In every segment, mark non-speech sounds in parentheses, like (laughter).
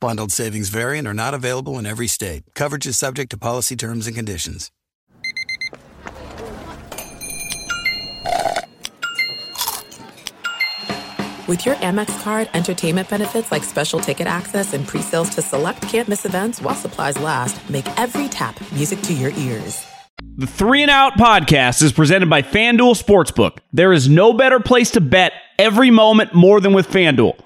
Bundled savings variant are not available in every state. Coverage is subject to policy terms and conditions. With your Amex card, entertainment benefits like special ticket access and pre-sales to select campus events while supplies last, make every tap music to your ears. The Three and Out podcast is presented by FanDuel Sportsbook. There is no better place to bet every moment more than with FanDuel.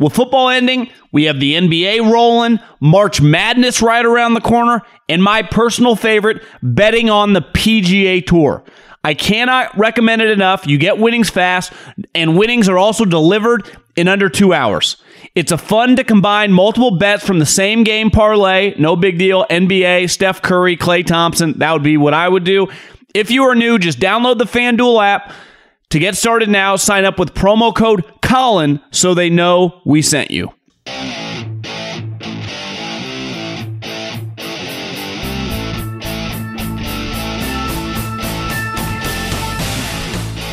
With football ending, we have the NBA rolling, March Madness right around the corner, and my personal favorite, betting on the PGA Tour. I cannot recommend it enough. You get winnings fast, and winnings are also delivered in under two hours. It's a fun to combine multiple bets from the same game parlay. No big deal. NBA, Steph Curry, Klay Thompson. That would be what I would do. If you are new, just download the FanDuel app. To get started now, sign up with promo code Colin so they know we sent you.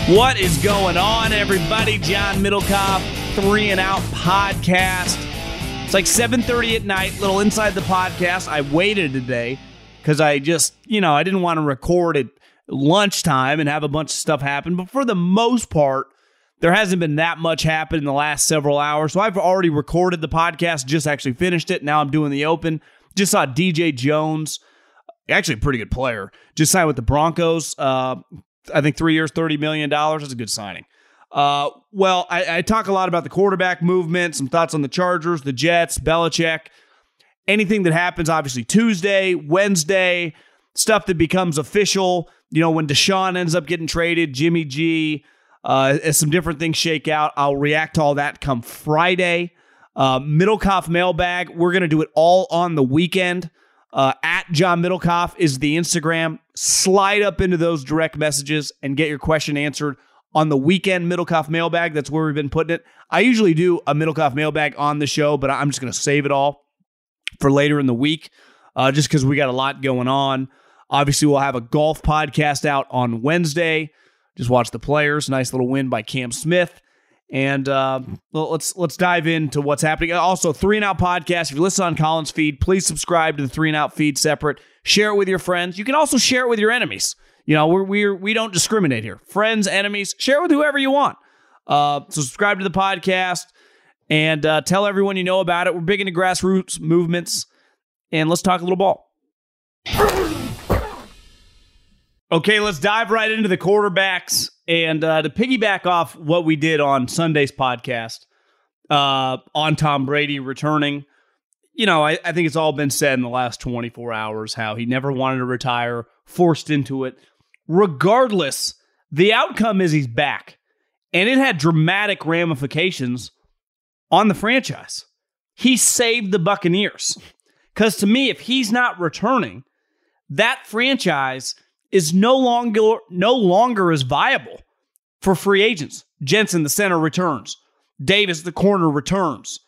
What is going on, everybody? John Middlekauff, Three and Out podcast. It's like 7:30 at night, little inside the podcast. I waited today because I just, you know, I didn't want to record at lunchtime and have a bunch of stuff happen. But for the most part, there hasn't been that much happen in the last several hours. So I've already recorded the podcast, just actually finished it. Now I'm doing the open. Just saw DJ Jones, actually a pretty good player, just signed with the Broncos. Uh, I think three years, $30 million. That's a good signing. Uh, well, I, I, talk a lot about the quarterback movement, some thoughts on the Chargers, the Jets, Belichick, anything that happens, obviously, Tuesday, Wednesday, stuff that becomes official. You know, when Deshaun ends up getting traded, Jimmy G, uh, as some different things shake out, I'll react to all that come Friday. Uh, Middlekauff mailbag, we're going to do it all on the weekend. Uh, at John Middlekauff is the Instagram. Slide up into those direct messages and get your question answered on the weekend Middlekauff mailbag. That's where we've been putting it. I usually do a Middlekauff mailbag on the show, but I'm just going to save it all for later in the week uh, just because we got a lot going on. Obviously, we'll have a golf podcast out on Wednesday. Just watch the players. Nice little win by Cam Smith. And uh, let's let's dive into what's happening. Also, Three and Out podcast. If you listen on Colin's feed, please subscribe to the Three and Out feed separate. Share it with your friends. You can also share it with your enemies. You know, we're, we're we don't discriminate here. Friends, enemies, share it with whoever you want. Uh, subscribe to the podcast and uh, tell everyone you know about it. We're big into grassroots movements, and let's talk a little ball. Okay, let's dive right into the quarterbacks. And uh, to piggyback off what we did on Sunday's podcast uh, on Tom Brady returning, you know, I, I, think it's all been said in the last 24 hours how he never wanted to retire, forced into it. Regardless, the outcome is he's back. And it had dramatic ramifications on the franchise. He saved the Buccaneers. Because to me, if he's not returning, that franchise – is no longer no longer as viable for free agents. Jensen, the center, returns. Davis, the corner, returns.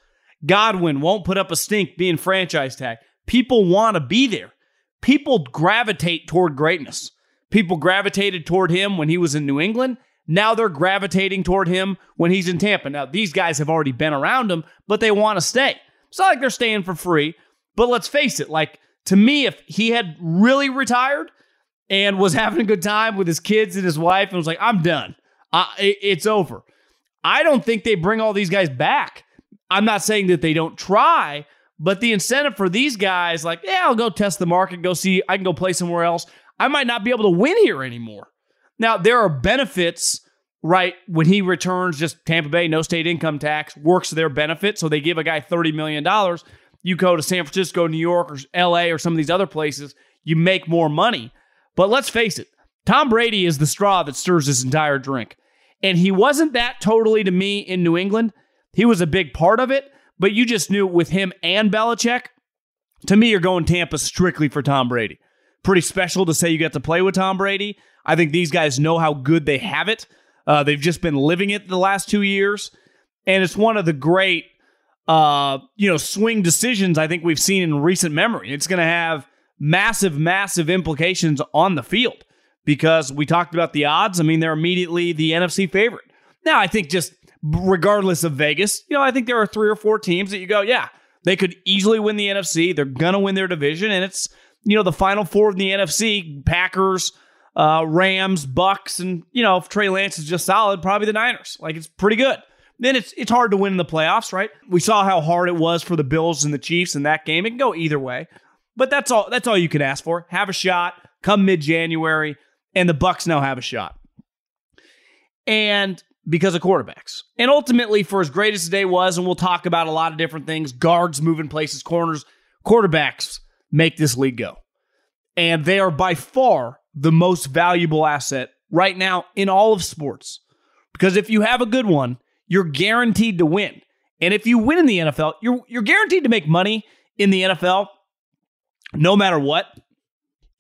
Godwin won't put up a stink being franchise tag. People want to be there. People gravitate toward greatness. People gravitated toward him when he was in New England. Now they're gravitating toward him when he's in Tampa. Now, these guys have already been around him, but they want to stay. It's not like they're staying for free. But let's face it, like to me, if he had really retired, and was having a good time with his kids and his wife and was like, I'm done. It, it's over. I don't think they bring all these guys back. I'm not saying that they don't try, but the incentive for these guys, like, yeah, I'll go test the market, go see, I can go play somewhere else. I might not be able to win here anymore. Now, there are benefits, right? When he returns, just Tampa Bay, no state income tax, works their benefit. So they give a guy $30 million. You go to San Francisco, New York, or LA, or some of these other places, you make more money. But let's face it, Tom Brady is the straw that stirs this entire drink. And he wasn't that totally to me in New England. He was a big part of it, but you just knew with him and Belichick, To me, you're going Tampa strictly for Tom Brady. Pretty special to say you get to play with Tom Brady. I think these guys know how good they have it. Uh, they've just been living it the last two years, and it's one of the great, uh, you know, swing decisions I think we've seen in recent memory. It's going to have massive, massive implications on the field because we talked about the odds. I mean, they're immediately the NFC favorite. Now, I think just regardless of Vegas, you know, I think there are three or four teams that you go, yeah, they could easily win the NFC. They're going to win their division, and it's you know the final four in the NFC: Packers, uh, Rams, Bucks, and you know if Trey Lance is just solid, probably the Niners. Like it's pretty good. Then it's it's hard to win in the playoffs, right? We saw how hard it was for the Bills and the Chiefs in that game. It can go either way, but that's all. That's all you can ask for. Have a shot. Come mid January, and the Bucks now have a shot. And because of quarterbacks. And ultimately, for as great as today was, and we'll talk about a lot of different things guards moving places, corners, quarterbacks make this league go. And they are by far the most valuable asset right now in all of sports. Because if you have a good one, you're guaranteed to win. And if you win in the NFL, you're, you're guaranteed to make money in the NFL no matter what.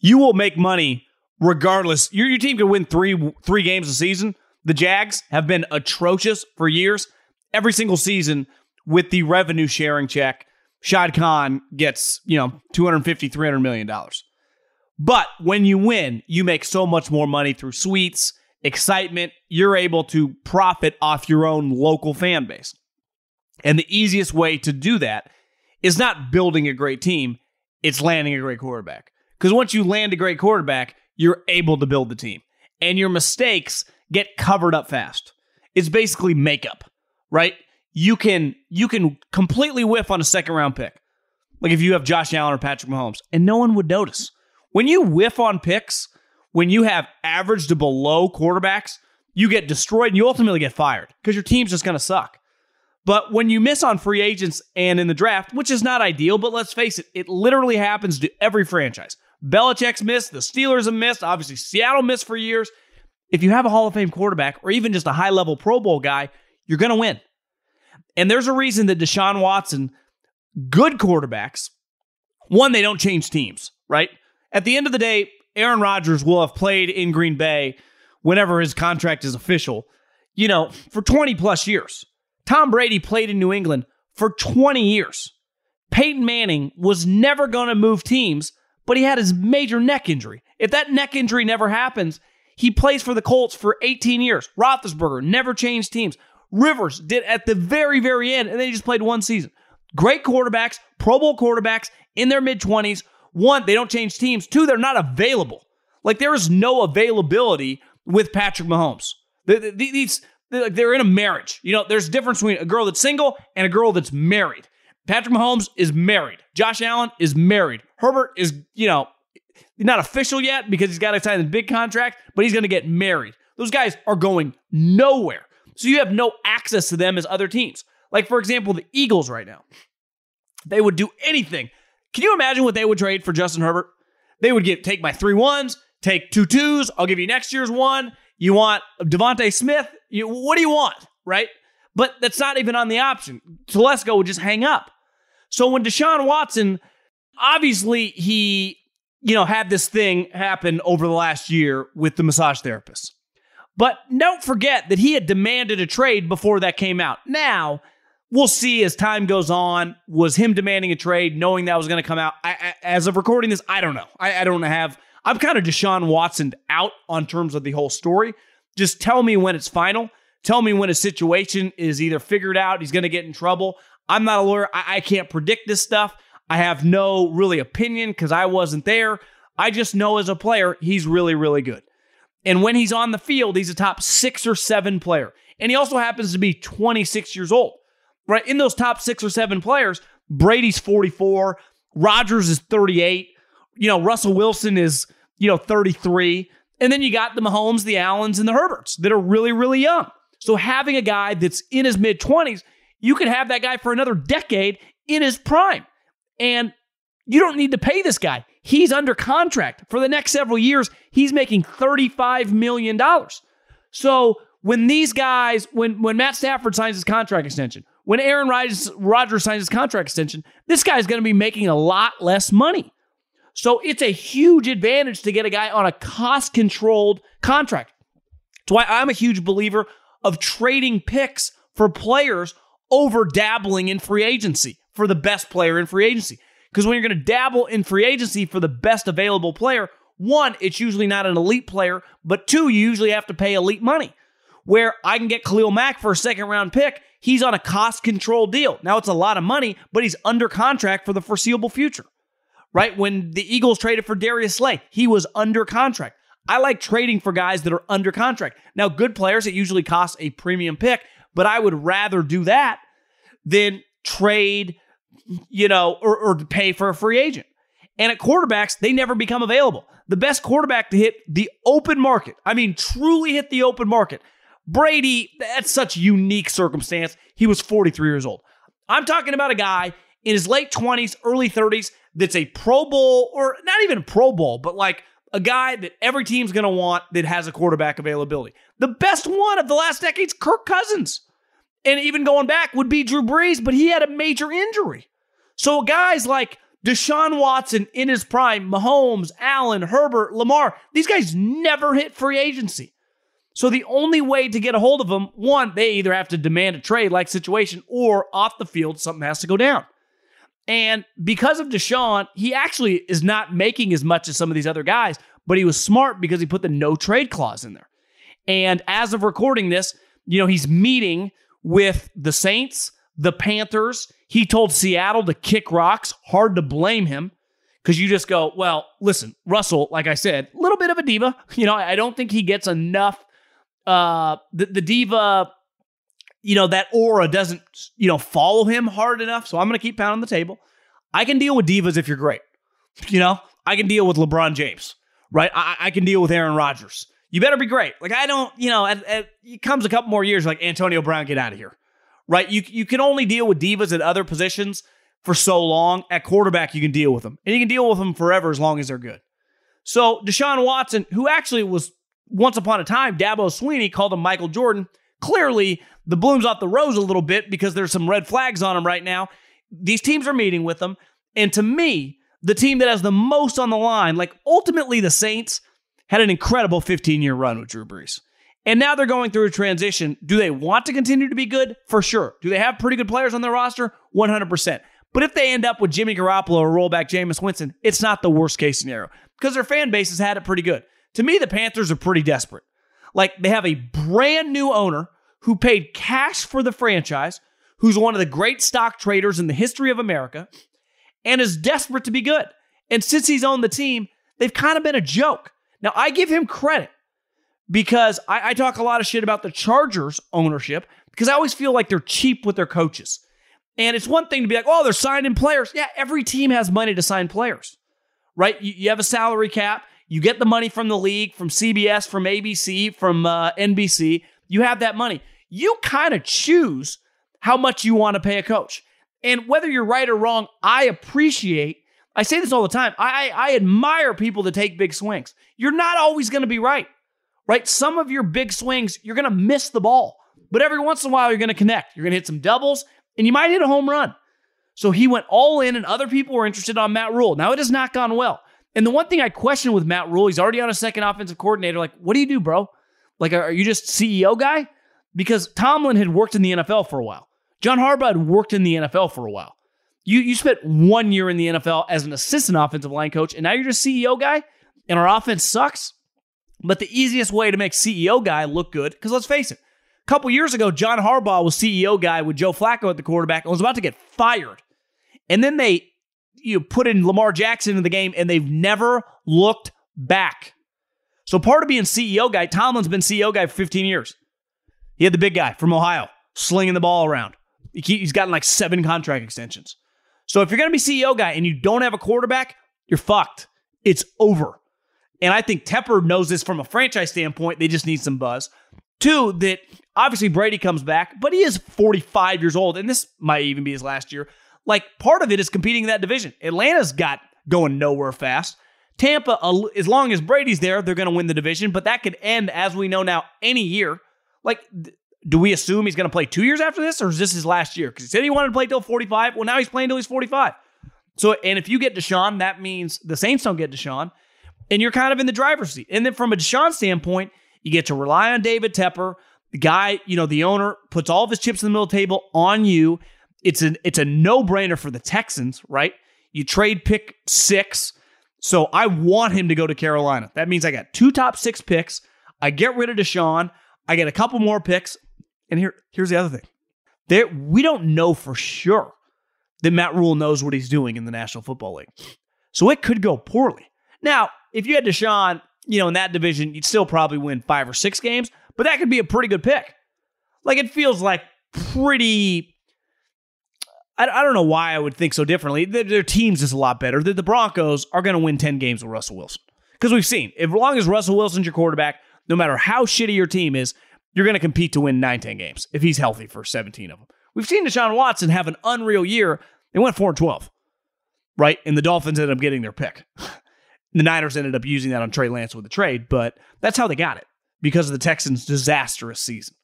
You will make money regardless. Your, your team can win three three games a season the Jags have been atrocious for years. Every single season with the revenue sharing check, Shad Khan gets, you know, 250, 300 million dollars. But when you win, you make so much more money through suites, excitement. You're able to profit off your own local fan base. And the easiest way to do that is not building a great team, it's landing a great quarterback. Because once you land a great quarterback, you're able to build the team. And your mistakes get covered up fast. It's basically makeup, right? You can you can completely whiff on a second round pick. Like if you have Josh Allen or Patrick Mahomes, and no one would notice. When you whiff on picks, when you have average to below quarterbacks, you get destroyed and you ultimately get fired because your team's just going to suck. But when you miss on free agents and in the draft, which is not ideal, but let's face it, it literally happens to every franchise. Belichick's missed, the Steelers have missed, obviously Seattle missed for years if you have a Hall of Fame quarterback or even just a high level Pro Bowl guy, you're going to win. And there's a reason that Deshaun Watson, good quarterbacks, one, they don't change teams, right? At the end of the day, Aaron Rodgers will have played in Green Bay whenever his contract is official, you know, for 20 plus years. Tom Brady played in New England for 20 years. Peyton Manning was never going to move teams, but he had his major neck injury. If that neck injury never happens, he plays for the Colts for 18 years. Roethlisberger never changed teams. Rivers did at the very, very end, and then he just played one season. Great quarterbacks, Pro Bowl quarterbacks in their mid 20s. One, they don't change teams. Two, they're not available. Like there is no availability with Patrick Mahomes. These they're in a marriage. You know, there's a difference between a girl that's single and a girl that's married. Patrick Mahomes is married. Josh Allen is married. Herbert is, you know, not official yet because he's got to sign the big contract, but he's going to get married. Those guys are going nowhere. So you have no access to them as other teams. Like, for example, the Eagles right now. They would do anything. Can you imagine what they would trade for Justin Herbert? They would get take my three ones, take two twos. I'll give you next year's one. You want DeVonta Smith? You, what do you want? Right? But that's not even on the option. Telesco would just hang up. So when Deshaun Watson, obviously he you know, had this thing happen over the last year with the massage therapist. But don't forget that he had demanded a trade before that came out. Now, we'll see as time goes on. Was him demanding a trade, knowing that was going to come out? I, I, as of recording this, I don't know. I, I don't have. I'm kind of Deshaun Watson out on terms of the whole story. Just tell me when it's final. Tell me when a situation is either figured out, he's going to get in trouble. I'm not a lawyer. I, I can't predict this stuff. I have no really opinion because I wasn't there. I just know as a player, he's really, really good. And when he's on the field, he's a top six or seven player. And he also happens to be 26 years old, right? In those top six or seven players, Brady's 44, Rodgers is 38, you know, Russell Wilson is, you know, 33. And then you got the Mahomes, the Allens, and the Herberts that are really, really young. So having a guy that's in his mid 20s, you could have that guy for another decade in his prime. And you don't need to pay this guy. He's under contract for the next several years. He's making $35 million. So when these guys, when, when Matt Stafford signs his contract extension, when Aaron Rodgers signs his contract extension, this guy's going to be making a lot less money. So it's a huge advantage to get a guy on a cost controlled contract. That's why I'm a huge believer of trading picks for players over dabbling in free agency for the best player in free agency. Because when you're going to dabble in free agency for the best available player, one, it's usually not an elite player, but two, you usually have to pay elite money. Where I can get Khalil Mack for a second round pick, he's on a cost control deal. Now it's a lot of money, but he's under contract for the foreseeable future. Right? When the Eagles traded for Darius Slay, he was under contract. I like trading for guys that are under contract. Now, good players, it usually costs a premium pick, but I would rather do that than trade, you know, or, or pay for a free agent. And at quarterbacks, they never become available. The best quarterback to hit the open market, I mean, truly hit the open market. Brady, that's such unique circumstance. He was 43 years old. I'm talking about a guy in his late 20s, early 30s that's a Pro Bowl, or not even Pro Bowl, but like a guy that every team's going to want that has a quarterback availability. The best one of the last decade's Kirk Cousins. And even going back would be Drew Brees, but he had a major injury. So guys like Deshaun Watson in his prime, Mahomes, Allen, Herbert, Lamar, these guys never hit free agency. So the only way to get a hold of them, one, they either have to demand a trade like situation or off the field, something has to go down. And because of Deshaun, he actually is not making as much as some of these other guys, but he was smart because he put the no trade clause in there. And as of recording this, you know, he's meeting with the Saints, the Panthers. He told Seattle to kick rocks. Hard to blame him because you just go, well, listen, Russell, like I said, a little bit of a diva. (laughs) You know, I don't think he gets enough. Uh, the, the diva you know, that aura doesn't, you know, follow him hard enough. So I'm going to keep pounding the table. I can deal with divas if you're great. (laughs) You know, I can deal with LeBron James, right? I, I can deal with Aaron Rodgers. You better be great. Like I don't, you know, at, at, it comes a couple more years. Like Antonio Brown, get out of here, right? You you can only deal with divas at other positions for so long. At quarterback, you can deal with them, and you can deal with them forever as long as they're good. So Deshaun Watson, who actually was once upon a time, Dabo Swinney called him Michael Jordan. Clearly, the bloom's off the rose a little bit because there's some red flags on him right now. These teams are meeting with them. And to me, the team that has the most on the line, like ultimately the Saints, had an incredible 15 year run with Drew Brees. And now they're going through a transition. Do they want to continue to be good? For sure. Do they have pretty good players on their roster? 100%. But if they end up with Jimmy Garoppolo or rollback Jameis Winston, it's not the worst case scenario because their fan base has had it pretty good. To me, the Panthers are pretty desperate. Like they have a brand new owner who paid cash for the franchise, who's one of the great stock traders in the history of America, and is desperate to be good. And since he's owned the team, they've kind of been a joke. Now, I give him credit because I, I, talk a lot of shit about the Chargers ownership because I always feel like they're cheap with their coaches. And it's one thing to be like, oh, they're signing players. Yeah, every team has money to sign players, right? You, you have a salary cap. You get the money from the league, from CBS, from ABC, from uh, NBC. You have that money. You kind of choose how much you want to pay a coach. And whether you're right or wrong, I appreciate, I say this all the time. I, I admire people that take big swings. You're not always going to be right, right? Some of your big swings, you're going to miss the ball. But every once in a while, you're going to connect. You're going to hit some doubles, and you might hit a home run. So he went all in, and other people were interested on Matt Rhule. Now, it has not gone well. And the one thing I question with Matt Rhule, he's already on a second offensive coordinator. Like, what do you do, bro? Like, are you just CEO guy? Because Tomlin had worked in the NFL for a while. John Harbaugh had worked in the NFL for a while. You you spent one year in the NFL as an assistant offensive line coach, and now you're just CEO guy, and our offense sucks. But the easiest way to make CEO guy look good, because let's face it, a couple years ago, John Harbaugh was CEO guy with Joe Flacco at the quarterback and was about to get fired. And then they you put in Lamar Jackson in the game, and they've never looked back. So part of being CEO guy, Tomlin's been CEO guy for 15 years. He had the big guy from Ohio slinging the ball around. He's gotten like seven contract extensions. So if you're going to be CEO guy and you don't have a quarterback, you're fucked. It's over. And I think Tepper knows this from a franchise standpoint. They just need some buzz. Two, that obviously Brady comes back, but he is 45 years old, and this might even be his last year. Like part of it is competing in that division. Atlanta's got going nowhere fast. Tampa, as long as Brady's there, they're going to win the division, but that could end, as we know now, any year. Like, do we assume he's going to play two years after this, or is this his last year? Because he said he wanted to play till 45. Well, now he's playing till he's 45. So, and if you get Deshaun, that means the Saints don't get Deshaun, and you're kind of in the driver's seat. And then from a Deshaun standpoint, you get to rely on David Tepper. The guy, you know, the owner puts all of his chips in the middle table on you. It's an it's a no brainer for the Texans, right? You trade pick six. So I want him to go to Carolina. That means I got two top six picks. I get rid of Deshaun. I get a couple more picks. And here, here's the other thing. There, we don't know for sure that Matt Rhule knows what he's doing in the National Football League. So it could go poorly. Now, if you had Deshaun, you know, in that division, you'd still probably win five or six games, but that could be a pretty good pick. Like it feels like pretty. I, I don't know why I would think so differently. Their, their team's is a lot better. The, the Broncos are going to win 10 games with Russell Wilson. Because we've seen, as long as Russell Wilson's your quarterback, no matter how shitty your team is, you're going to compete to win 9, 10 games if he's healthy for 17 of them. We've seen Deshaun Watson have an unreal year. They went 4 and 12, right? And the Dolphins ended up getting their pick. (laughs) the Niners ended up using that on Trey Lance with the trade, but that's how they got it because of the Texans' disastrous season.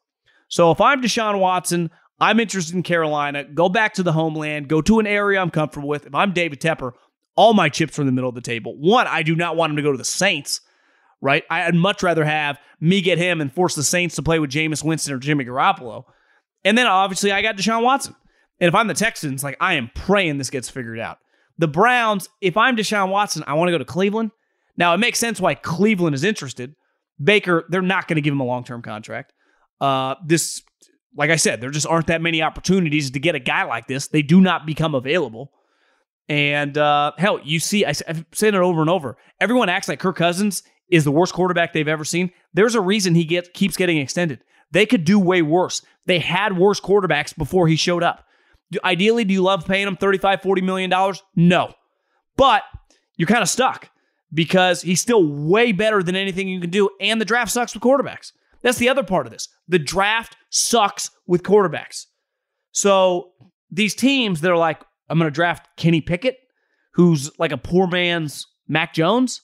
So if I'm Deshaun Watson, I'm interested in Carolina. Go back to the homeland, go to an area I'm comfortable with. If I'm David Tepper, all my chips are in the middle of the table. One, I do not want him to go to the Saints right? I'd much rather have me get him and force the Saints to play with Jameis Winston or Jimmy Garoppolo. And then obviously I got Deshaun Watson. And if I'm the Texans, like I am praying this gets figured out. The Browns, if I'm Deshaun Watson, I want to go to Cleveland. Now it makes sense why Cleveland is interested. Baker, they're not going to give him a long term contract. Uh, this, like I said, there just aren't that many opportunities to get a guy like this. They do not become available. And uh, hell, you see, I've said it over and over. Everyone acts like Kirk Cousins is the worst quarterback they've ever seen, there's a reason he gets keeps getting extended. They could do way worse. They had worse quarterbacks before he showed up. Ideally, do you love paying him 35, 40 million dollars? No. But you're kind of stuck because he's still way better than anything you can do, and the draft sucks with quarterbacks. That's the other part of this. The draft sucks with quarterbacks. So these teams that are like, I'm going to draft Kenny Pickett, who's like a poor man's Mac Jones.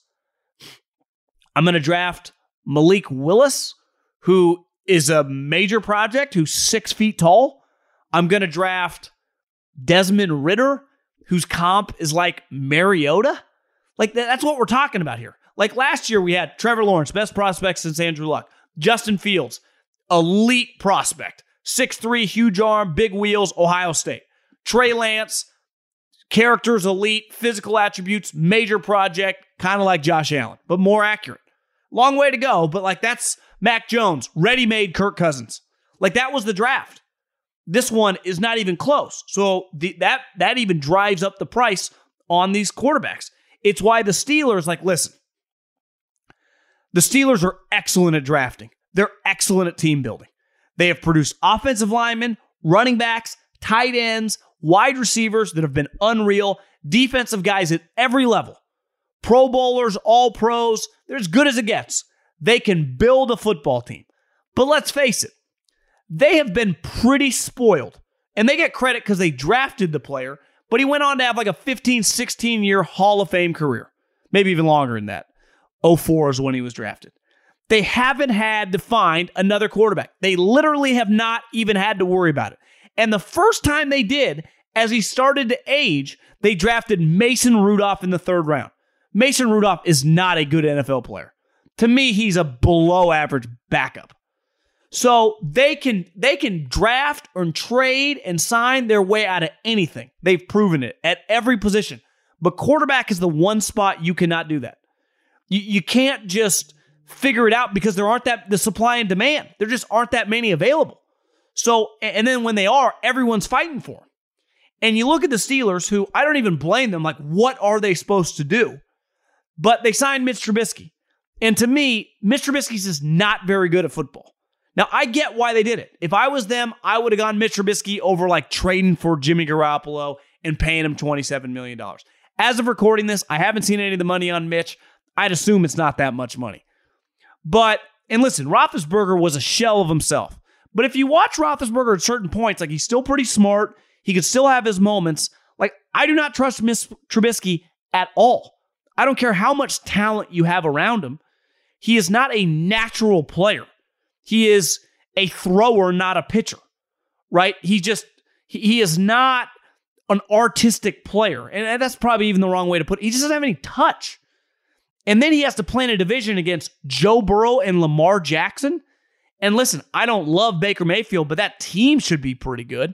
I'm going to draft Malik Willis, who is a major project, who's six feet tall. I'm going to draft Desmond Ridder, whose comp is like Mariota. Like that's what we're talking about here. Like last year, we had Trevor Lawrence, best prospect since Andrew Luck. Justin Fields, elite prospect, six three, huge arm, big wheels, Ohio State. Trey Lance, characters elite, physical attributes, major project, kind of like Josh Allen, but more accurate. Long way to go, but like that's Mac Jones, ready made Kirk Cousins. Like that was the draft. This one is not even close. So the, that that even drives up the price on these quarterbacks. It's why the Steelers like listen. The Steelers are excellent at drafting. They're excellent at team building. They have produced offensive linemen, running backs, tight ends, wide receivers that have been unreal, defensive guys at every level. Pro bowlers, all pros, they're as good as it gets. They can build a football team. But let's face it, they have been pretty spoiled. And they get credit because they drafted the player, but he went on to have like a 15, 16 year Hall of Fame career. Maybe even longer than that. 04 is when he was drafted. They haven't had to find another quarterback. They literally have not even had to worry about it. And the first time they did, as he started to age, they drafted Mason Rudolph in the third round. Mason Rudolph is not a good NFL player. To me, he's a below average backup. So they can they can draft or trade and sign their way out of anything. They've proven it at every position. But quarterback is the one spot you cannot do that. You, you can't just figure it out because there aren't that the supply and demand. There just aren't that many available. So and then when they are, everyone's fighting for them. And you look at the Steelers, who I don't even blame them. Like, what are they supposed to do? But they signed Mitch Trubisky. And to me, Mitch Trubisky's is not very good at football. Now, I get why they did it. If I was them, I would have gone Mitch Trubisky over like trading for Jimmy Garoppolo and paying him $27 million. As of recording this, I haven't seen any of the money on Mitch. I'd assume it's not that much money. But, and listen, Roethlisberger was a shell of himself. But if you watch Roethlisberger at certain points, like he's still pretty smart, he could still have his moments. Like, I do not trust Mitch Trubisky at all. I don't care how much talent you have around him. He is not a natural player. He is a thrower, not a pitcher, right? He just, he is not an artistic player. And that's probably even the wrong way to put it. He just doesn't have any touch. And then he has to play in a division against Joe Burrow and Lamar Jackson. And listen, I don't love Baker Mayfield, but that team should be pretty good.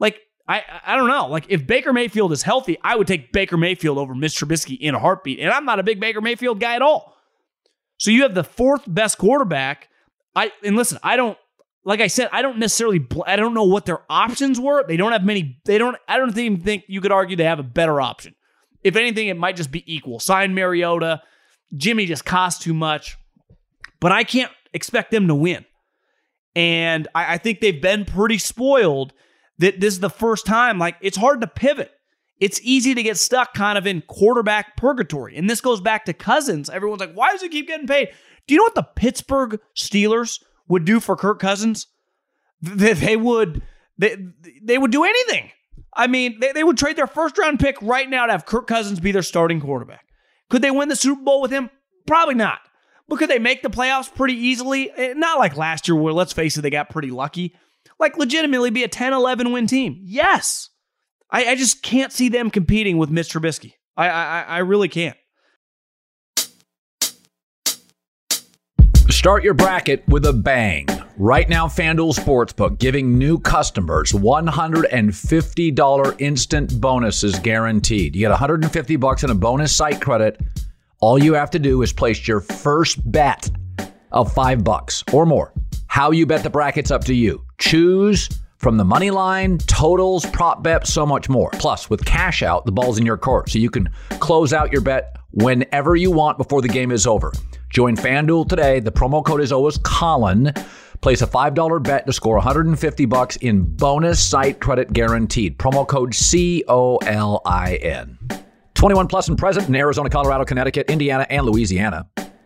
Like, I I don't know. Like, if Baker Mayfield is healthy, I would take Baker Mayfield over Mitch Trubisky in a heartbeat. And I'm not a big Baker Mayfield guy at all. So you have the fourth best quarterback. I and listen, I don't like I said, I don't necessarily I don't know what their options were. They don't have many. They don't. I don't even think you could argue they have a better option. If anything, it might just be equal. Sign Mariota. Jimmy just costs too much, but I can't expect them to win. And I, I think they've been pretty spoiled that this is the first time. Like it's hard to pivot. It's easy to get stuck kind of in quarterback purgatory. And this goes back to Cousins. Everyone's like, why does he keep getting paid? Do you know what the Pittsburgh Steelers would do for Kirk Cousins? They, they would they, they would do anything. I mean, they, they would trade their first round pick right now to have Kirk Cousins be their starting quarterback. Could they win the Super Bowl with him? Probably not. But could they make the playoffs pretty easily? Eh, not like last year, where let's face it, they got pretty lucky. Like legitimately be a 10 11 win team. Yes. I, I just can't see them competing with Mitch Trubisky. I, I, I really can't. Start your bracket with a bang. Right now, FanDuel Sportsbook giving new customers $150 instant bonuses guaranteed. You get 150 bucks in a bonus site credit. All you have to do is place your first bet of five bucks or more. How you bet the bracket's up to you. Choose from the money line, totals, prop bet, so much more. Plus, with cash out, the ball's in your court, so you can close out your bet whenever you want before the game is over. Join FanDuel today. The promo code is always Colin. Place a $5 bet to score 150 bucks in bonus site credit guaranteed. Promo code C O L I N. 21 plus and present in Arizona, Colorado, Connecticut, Indiana, and Louisiana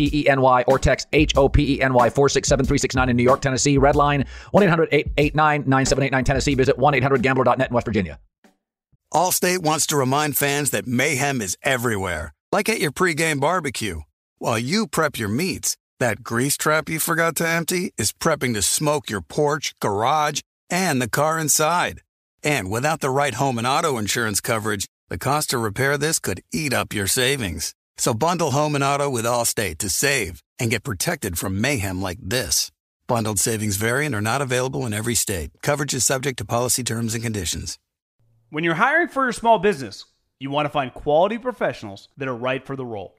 P E N Y or text H O P E N Y 467 369 in New York, Tennessee. Red line 1 800 889 9789 Tennessee. Visit 1 800 gambler.net in West Virginia. Allstate wants to remind fans that mayhem is everywhere, like at your pregame barbecue. While you prep your meats, that grease trap you forgot to empty is prepping to smoke your porch, garage, and the car inside. And without the right home and auto insurance coverage, the cost to repair this could eat up your savings. So bundle home and auto with Allstate to save and get protected from mayhem like this. Bundled savings variant are not available in every state. Coverage is subject to policy terms and conditions. When you're hiring for your small business, you want to find quality professionals that are right for the role.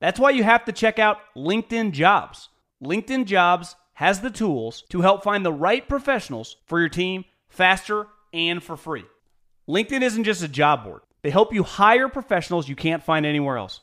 That's why you have to check out LinkedIn Jobs. LinkedIn Jobs has the tools to help find the right professionals for your team faster and for free. LinkedIn isn't just a job board, they help you hire professionals you can't find anywhere else.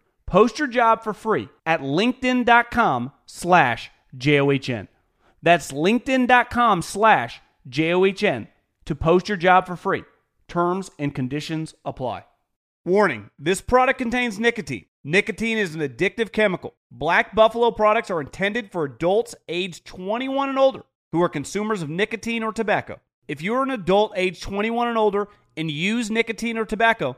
Post your job for free at linkedin.com slash J-O-H-N. That's linkedin.com slash J-O-H-N to post your job for free. Terms and conditions apply. Warning, this product contains nicotine. Nicotine is an addictive chemical. Black Buffalo products are intended for adults age 21 and older who are consumers of nicotine or tobacco. If you're an adult age 21 and older and use nicotine or tobacco,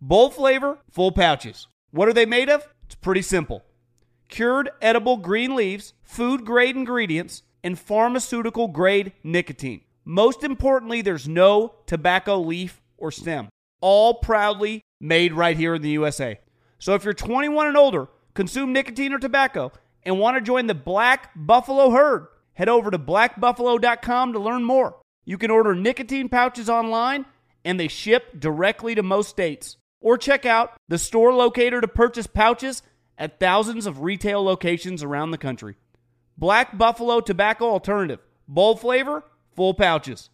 Bold flavor, full pouches. What are they made of? It's pretty simple. Cured edible green leaves, food grade ingredients, and pharmaceutical grade nicotine. Most importantly, there's no tobacco leaf or stem. All proudly made right here in the USA. So if you're 21 and older, consume nicotine or tobacco, and want to join the Black Buffalo herd, head over to blackbuffalo.com to learn more. You can order nicotine pouches online and they ship directly to most states. Or check out the store locator to purchase pouches at thousands of retail locations around the country. Black Buffalo Tobacco Alternative. Bold flavor, full pouches.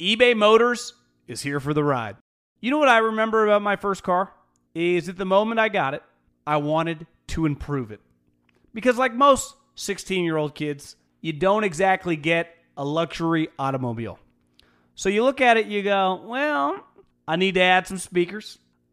eBay Motors is here for the ride. You know what I remember about my first car? Is at the moment I got it, I wanted to improve it. Because, like most 16 year old kids, you don't exactly get a luxury automobile. So you look at it, you go, well, I need to add some speakers.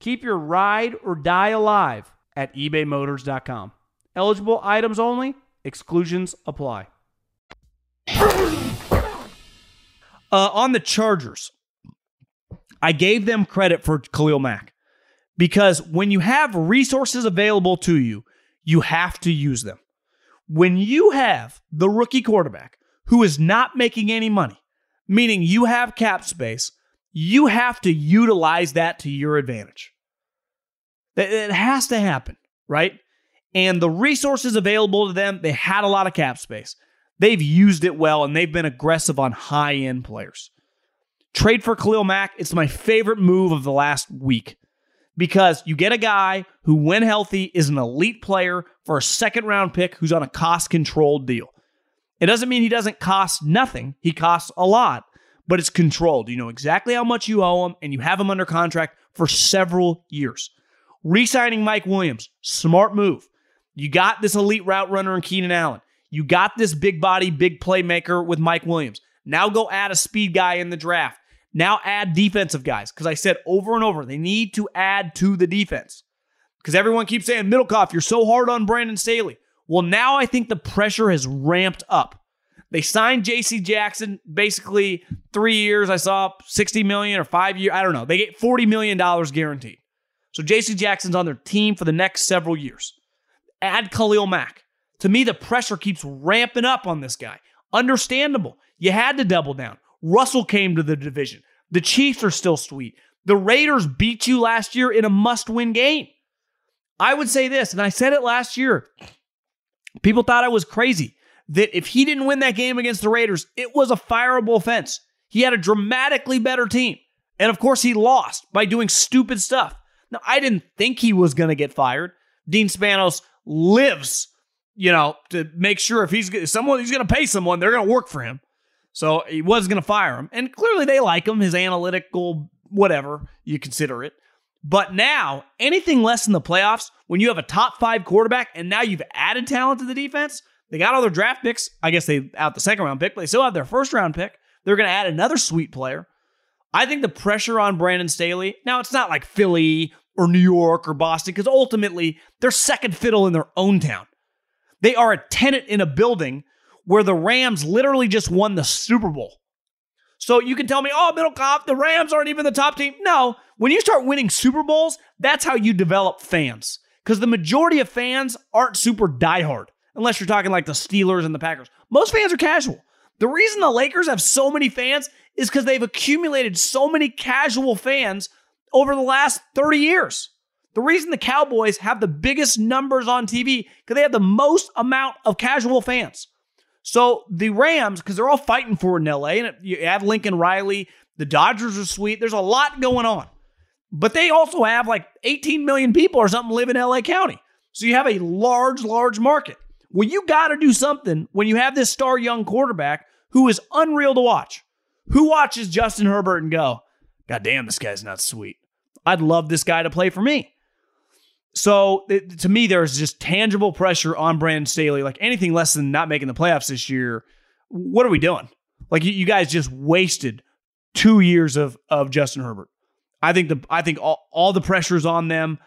Keep your ride or die alive at ebaymotors.com. Eligible items only, exclusions apply. Uh, on the Chargers, I gave them credit for Khalil Mack because when you have resources available to you, you have to use them. When you have the rookie quarterback who is not making any money, meaning you have cap space, you have to utilize that to your advantage. It has to happen, right? And the resources available to them, they had a lot of cap space. They've used it well and they've been aggressive on high end players. Trade for Khalil Mack, it's my favorite move of the last week because you get a guy who, when healthy, is an elite player for a second round pick who's on a cost controlled deal. It doesn't mean he doesn't cost nothing, he costs a lot, but it's controlled. You know exactly how much you owe him, and you have him under contract for several years. Re signing Mike Williams, smart move. You got this elite route runner in Keenan Allen. You got this big body, big playmaker with Mike Williams. Now go add a speed guy in the draft. Now add defensive guys. Because I said over and over, they need to add to the defense. Because everyone keeps saying, Middlekauff, you're so hard on Brandon Staley. Well, now I think the pressure has ramped up. They signed J.C. Jackson basically three years. I saw 60 million or five years. I don't know. They get 40 million dollars guaranteed. So J.C. Jackson's on their team for the next several years. Add Khalil Mack. To me, the pressure keeps ramping up on this guy. Understandable. You had to double down. Russell came to the division. The Chiefs are still sweet. The Raiders beat you last year in a must win game. I would say this, and I said it last year. People thought I was crazy that if he didn't win that game against the Raiders, it was a fireable offense. He had a dramatically better team. And of course, he lost by doing stupid stuff. Now, I didn't think he was going to get fired. Dean Spanos lives, you know, to make sure if he's someone he's going to pay someone, they're going to work for him. So he was going to fire him. And clearly they like him, his analytical, whatever you consider it. But now, anything less in the playoffs, when you have a top five quarterback and now you've added talent to the defense, they got all their draft picks. I guess they out the second round pick, but they still have their first round pick. They're going to add another sweet player. I think the pressure on Brandon Staley, now it's not like Philly or New York or Boston, because ultimately they're second fiddle in their own town. They are a tenant in a building where the Rams literally just won the Super Bowl. So you can tell me, oh, Middlekauff, the Rams aren't even the top team. No, when you start winning Super Bowls, that's how you develop fans. Because the majority of fans aren't super diehard, unless you're talking like the Steelers and the Packers. Most fans are casual. The reason the Lakers have so many fans is because they've accumulated so many casual fans over the last 30 years. The reason the Cowboys have the biggest numbers on TV because they have the most amount of casual fans. So the Rams, because they're all fighting for it in LA, and you have Lincoln Riley, the Dodgers are sweet. There's a lot going on. But they also have like 18 million people or something live in LA County. So you have a large, large market. Well, you got to do something when you have this star young quarterback who is unreal to watch. Who watches Justin Herbert and go, God damn, this guy's not sweet. I'd love this guy to play for me. So it, to me, there's just tangible pressure on Brandon Staley. Like anything less than not making the playoffs this year, what are we doing? Like you, you guys just wasted two years of of Justin Herbert. I think the I think all, all the pressure's on them.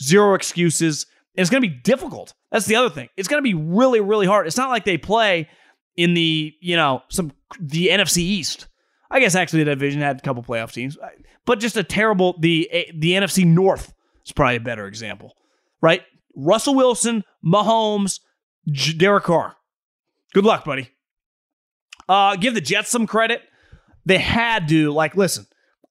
Zero excuses. It's going to be difficult. That's the other thing. It's going to be really, really hard. It's not like they play in the you know some the NFC East. I guess actually the division had a couple playoff teams, but just a terrible the the NFC North is probably a better example, right? Russell Wilson, Mahomes, J- Derek Carr. Good luck, buddy. Uh, give the Jets some credit. They had to like listen.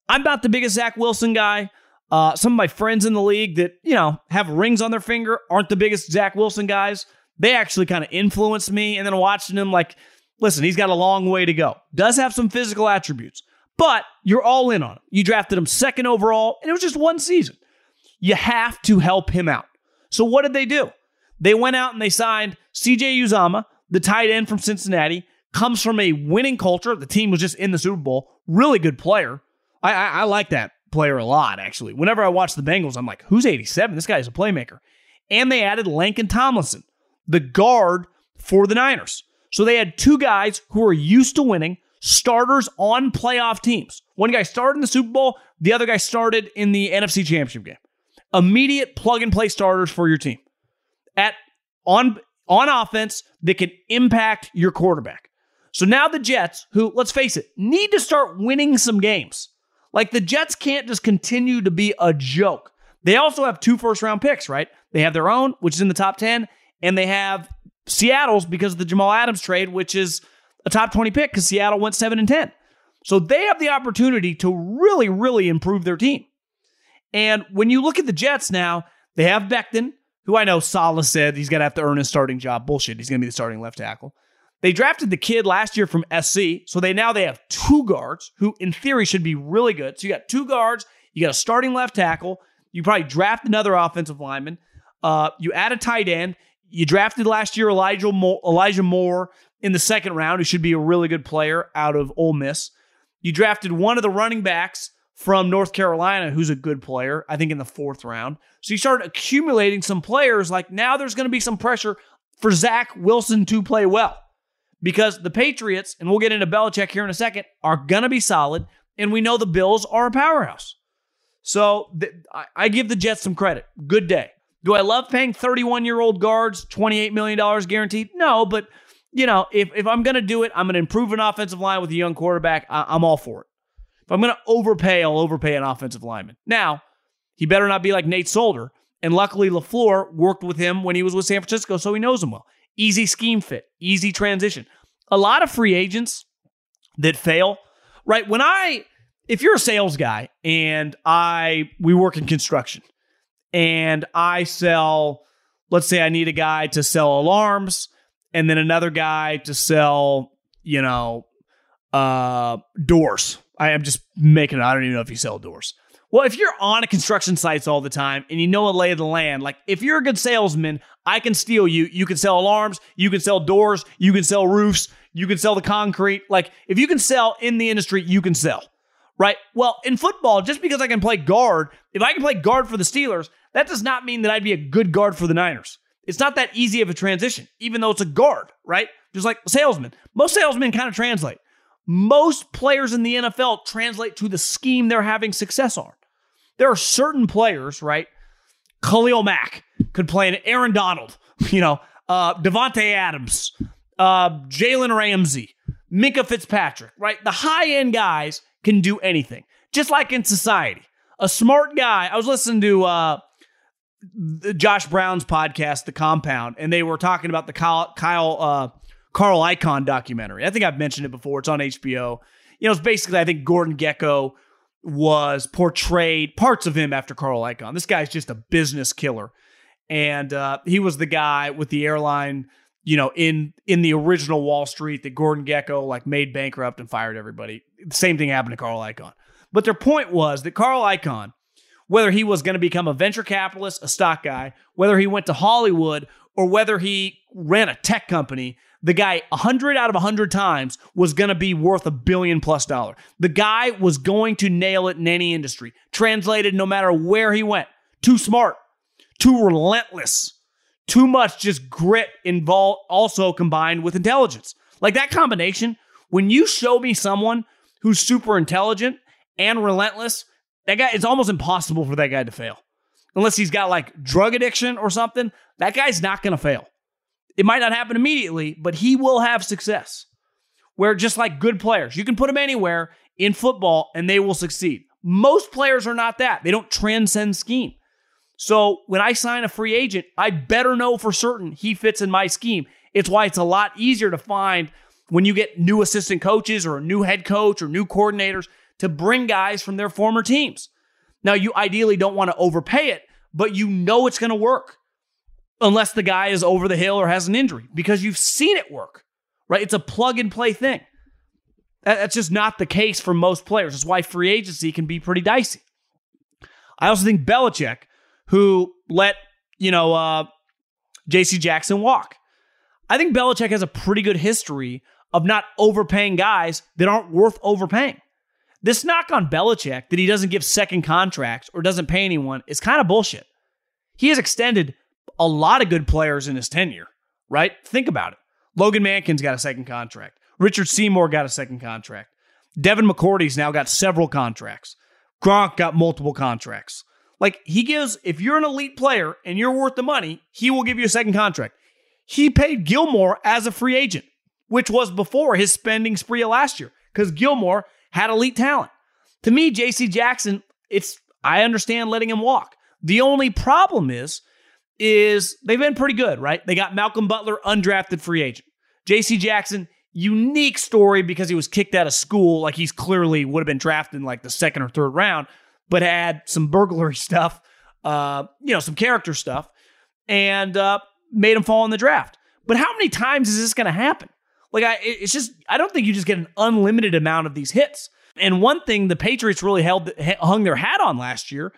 I'm not the biggest Zach Wilson guy. Uh, some of my friends in the league that you know have rings on their finger aren't the biggest Zach Wilson guys. They actually kind of influenced me, and then watching him like listen, he's got a long way to go. Does have some physical attributes, but you're all in on him. You drafted him second overall, and it was just one season. You have to help him out. So what did they do? They went out and they signed CJ Uzomah, the tight end from Cincinnati, comes from a winning culture. The team was just in the Super Bowl. Really good player. I, I, I like that player a lot, actually. Whenever I watch the Bengals, I'm like, who's 87? This guy's a playmaker. And they added Laken Tomlinson, the guard for the Niners. So they had two guys who are used to winning, starters on playoff teams. One guy started in the Super Bowl, the other guy started in the NFC Championship game. Immediate plug and play starters for your team. At on on offense that can impact your quarterback. So now the Jets, who let's face it, need to start winning some games. Like the Jets can't just continue to be a joke. They also have two first round picks, right? They have their own, which is in the top 10, and they have Seattle's because of the Jamal Adams trade, which is a top 20 pick because Seattle went 7 and 10. So they have the opportunity to really, really improve their team. And when you look at the Jets now, they have Becton, who I know Saleh said he's going to have to earn his starting job. Bullshit. He's going to be the starting left tackle. They drafted the kid last year from SC, so they now they have two guards who, in theory, should be really good. So you got two guards, you got a starting left tackle. You probably draft another offensive lineman. Uh, you add a tight end. You drafted last year Elijah Moore, Elijah Moore in the second round, who should be a really good player out of Ole Miss. You drafted one of the running backs from North Carolina, who's a good player, I think in the fourth round. So you start accumulating some players. Like now there's going to be some pressure for Zach Wilson to play well because the Patriots, and we'll get into Belichick here in a second, are going to be solid. And we know the Bills are a powerhouse. So th- I give the Jets some credit. Good day. Do I love paying 31 year old guards $28 million guaranteed? No, but you know, if, if I'm going to do it, I'm going to improve an offensive line with a young quarterback. I, am all for it. If I'm going to overpay, I'll overpay an offensive lineman. Now, he better not be like Nate Solder. And luckily, LaFleur worked with him when he was with San Francisco, so he knows him well. Easy scheme fit, easy transition. A lot of free agents that fail, right? When I, if you're a sales guy and I, we work in construction and I sell, let's say I need a guy to sell alarms and then another guy to sell, you know, uh, doors. I am just making. I don't even know if you sell doors. Well, if you're on a construction sites all the time and you know a lay of the land, like if you're a good salesman, I can steal you. You can sell alarms, you can sell doors, you can sell roofs, you can sell the concrete. Like if you can sell in the industry, you can sell. Right? Well, in football, just because I can play guard, if I can play guard for the Steelers, that does not mean that I'd be a good guard for the Niners. It's not that easy of a transition, even though it's a guard, right? Just like salesman. Most salesmen kind of translate. Most players in the NFL translate to the scheme they're having success on. There are certain players, right? Khalil Mack could play an Aaron Donald, (laughs) you know, uh, Davante Adams, uh, Jalen Ramsey, Minkah Fitzpatrick, right? The high end guys can do anything, just like in society. A smart guy. I was listening to uh, Josh Brown's podcast, The Compound, and they were talking about the Kyle, Kyle uh, Carl Icahn documentary. I think I've mentioned it before. It's on HBO. You know, it's basically I think Gordon Gekko was portrayed parts of him after Carl Icahn. This guy's just a business killer, and uh, he was the guy with the airline. You know, in in the original Wall Street, that Gordon Gekko like made bankrupt and fired everybody. The same thing happened to Carl Icahn. But their point was that Carl Icahn, whether he was going to become a venture capitalist, a stock guy, whether he went to Hollywood, or whether he ran a tech company, the guy 100 out of 100 times was going to be worth a billion plus dollar. The guy was going to nail it in any industry. Translated no matter where he went. Too smart, too relentless, too much just grit involved also combined with intelligence. Like that combination, when you show me someone who's super intelligent and relentless, that guy it's almost impossible for that guy to fail. Unless he's got like drug addiction or something, that guy's not going to fail. It might not happen immediately, but he will have success. Where just like good players, you can put them anywhere in football and they will succeed. Most players are not that. They don't transcend scheme. So when I sign a free agent, I better know for certain he fits in my scheme. It's why it's a lot easier to find when you get new assistant coaches or a new head coach or new coordinators to bring guys from their former teams. Now, you ideally don't want to overpay it, but you know it's going to work unless the guy is over the hill or has an injury because you've seen it work, right? It's a plug and play thing. That's just not the case for most players. That's why free agency can be pretty dicey. I also think Belichick, who let, you know, uh, JC Jackson walk. I think Belichick has a pretty good history of not overpaying guys that aren't worth overpaying. This knock on Belichick that he doesn't give second contracts or doesn't pay anyone is kind of bullshit. He has extended a lot of good players in his tenure, right? Think about it. Logan Mankins got a second contract. Richard Seymour got a second contract. Devin McCourty's now got several contracts. Gronk got multiple contracts. Like he gives, if you're an elite player and you're worth the money, he will give you a second contract. He paid Gilmore as a free agent, which was before his spending spree last year, because Gilmore had elite talent. To me, JC Jackson, it's I understand letting him walk. The only problem is is they've been pretty good, right? They got Malcolm Butler, undrafted free agent. JC Jackson, unique story because he was kicked out of school. Like he's clearly would have been drafted in like the second or third round, but had some burglary (laughs) stuff, uh, you know, some character stuff, and uh, made him fall in the draft. But how many times is this going to happen? Like, I, it's just, I don't think you just get an unlimited amount of these hits. And one thing the Patriots really held, hung their hat on last year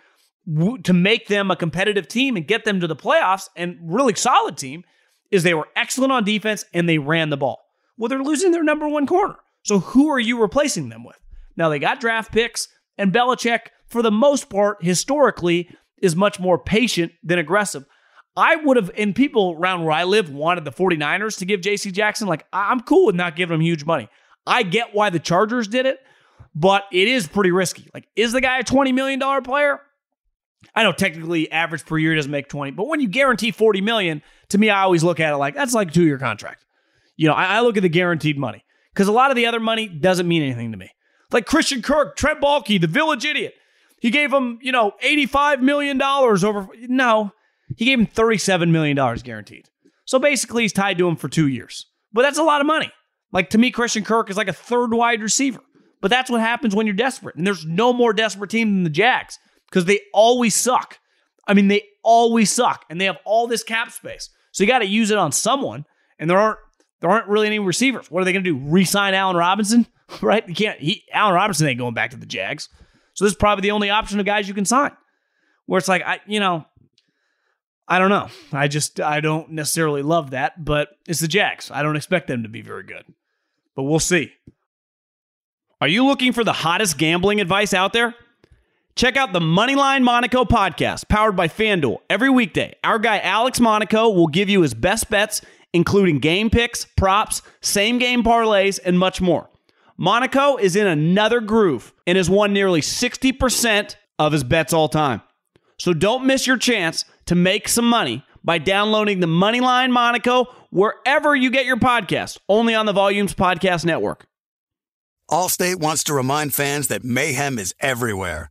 to make them a competitive team and get them to the playoffs and really solid team is they were excellent on defense and they ran the ball. Well, they're losing their number one corner. So who are you replacing them with? Now they got draft picks, and Belichick, for the most part, historically, is much more patient than aggressive. I would have, and people around where I live wanted the 49ers to give JC Jackson. Like, I'm cool with not giving him huge money. I get why the Chargers did it, but it is pretty risky. Like, is the guy a $20 million player? I know technically average per year doesn't make 20, but when you guarantee 40 million, to me, I always look at it like that's like a two year contract. You know, I, I look at the guaranteed money because a lot of the other money doesn't mean anything to me. Like Christian Kirk, Trent Baalke, the village idiot. He gave him, you know, $85 million over. No, he gave him $37 million guaranteed. So basically, he's tied to him for two years. But that's a lot of money. Like to me, Christian Kirk is like a third wide receiver. But that's what happens when you're desperate. And there's no more desperate team than the Jags because they always suck. I mean, they always suck, and they have all this cap space. So you got to use it on someone, and there aren't there aren't really any receivers. What are they going to do? Resign Allen Robinson? (laughs) right? You can't. He, Allen Robinson ain't going back to the Jags. So this is probably the only option of guys you can sign. Where it's like, I you know, I don't know. I just I don't necessarily love that, but it's the Jags. I don't expect them to be very good, but we'll see. Are you looking for the hottest gambling advice out there? Check out the Moneyline Monaco podcast powered by FanDuel. Every weekday, our guy Alex Monaco will give you his best bets, including game picks, props, same game parlays, and much more. Monaco is in another groove and has won nearly 60% of his bets all time. So don't miss your chance to make some money by downloading the Moneyline Monaco wherever you get your podcast, only on the Volumes Podcast Network. Allstate wants to remind fans that mayhem is everywhere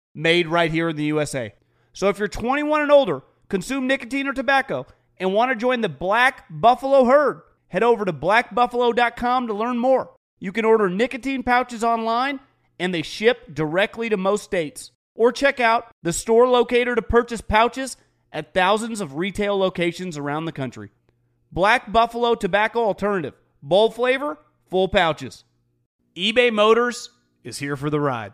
made right here in the USA. So if you're 21 and older, consume nicotine or tobacco, and want to join the Black Buffalo herd, head over to blackbuffalo.com to learn more. You can order nicotine pouches online and they ship directly to most states. Or check out the store locator to purchase pouches at thousands of retail locations around the country. Black Buffalo Tobacco Alternative. Bold flavor, full pouches. eBay Motors is here for the ride.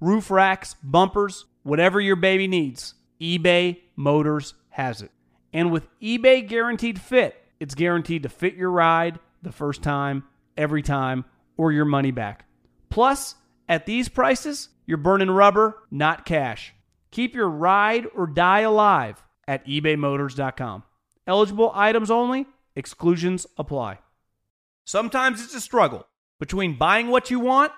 roof racks, bumpers, whatever your baby needs, eBay Motors has it. And with eBay Guaranteed Fit, it's guaranteed to fit your ride the first time, every time, or your money back. Plus, at these prices, you're burning rubber, not cash. Keep your ride or die alive at ebaymotors.com. Eligible items only, exclusions apply. Sometimes it's a struggle between buying what you want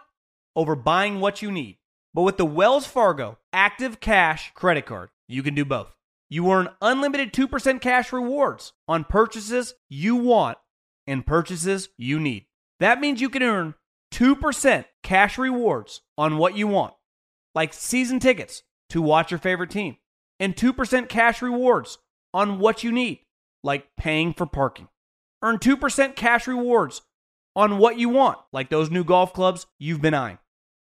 over buying what you need. But with the Wells Fargo Active Cash credit card, you can do both. You earn unlimited 2% cash rewards on purchases you want and purchases you need. That means you can earn 2% cash rewards on what you want, like season tickets to watch your favorite team, and 2% cash rewards on what you need, like paying for parking. Earn 2% cash rewards on what you want, like those new golf clubs you've been eyeing,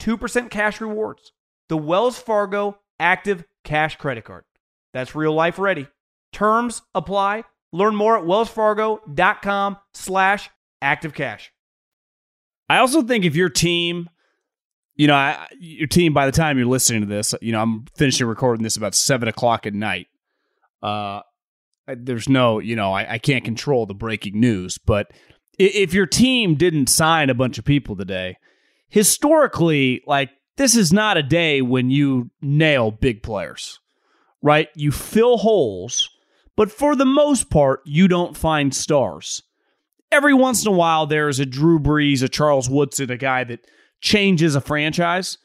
2% cash rewards, the Wells Fargo Active Cash credit card. That's real life ready. Terms apply. Learn more at wellsfargo.com slash activecash. I also think if your team, you know, I, your team, by the time you're listening to this, you know, I'm finishing recording this about 7 o'clock at night. Uh, there's no, you know, I, I can't control the breaking news, but if your team didn't sign a bunch of people today, historically, like this is not a day when you nail big players, right? You fill holes, but for the most part, you don't find stars. Every once in a while, there's a Drew Brees, a Charles Woodson, a guy that changes a franchise,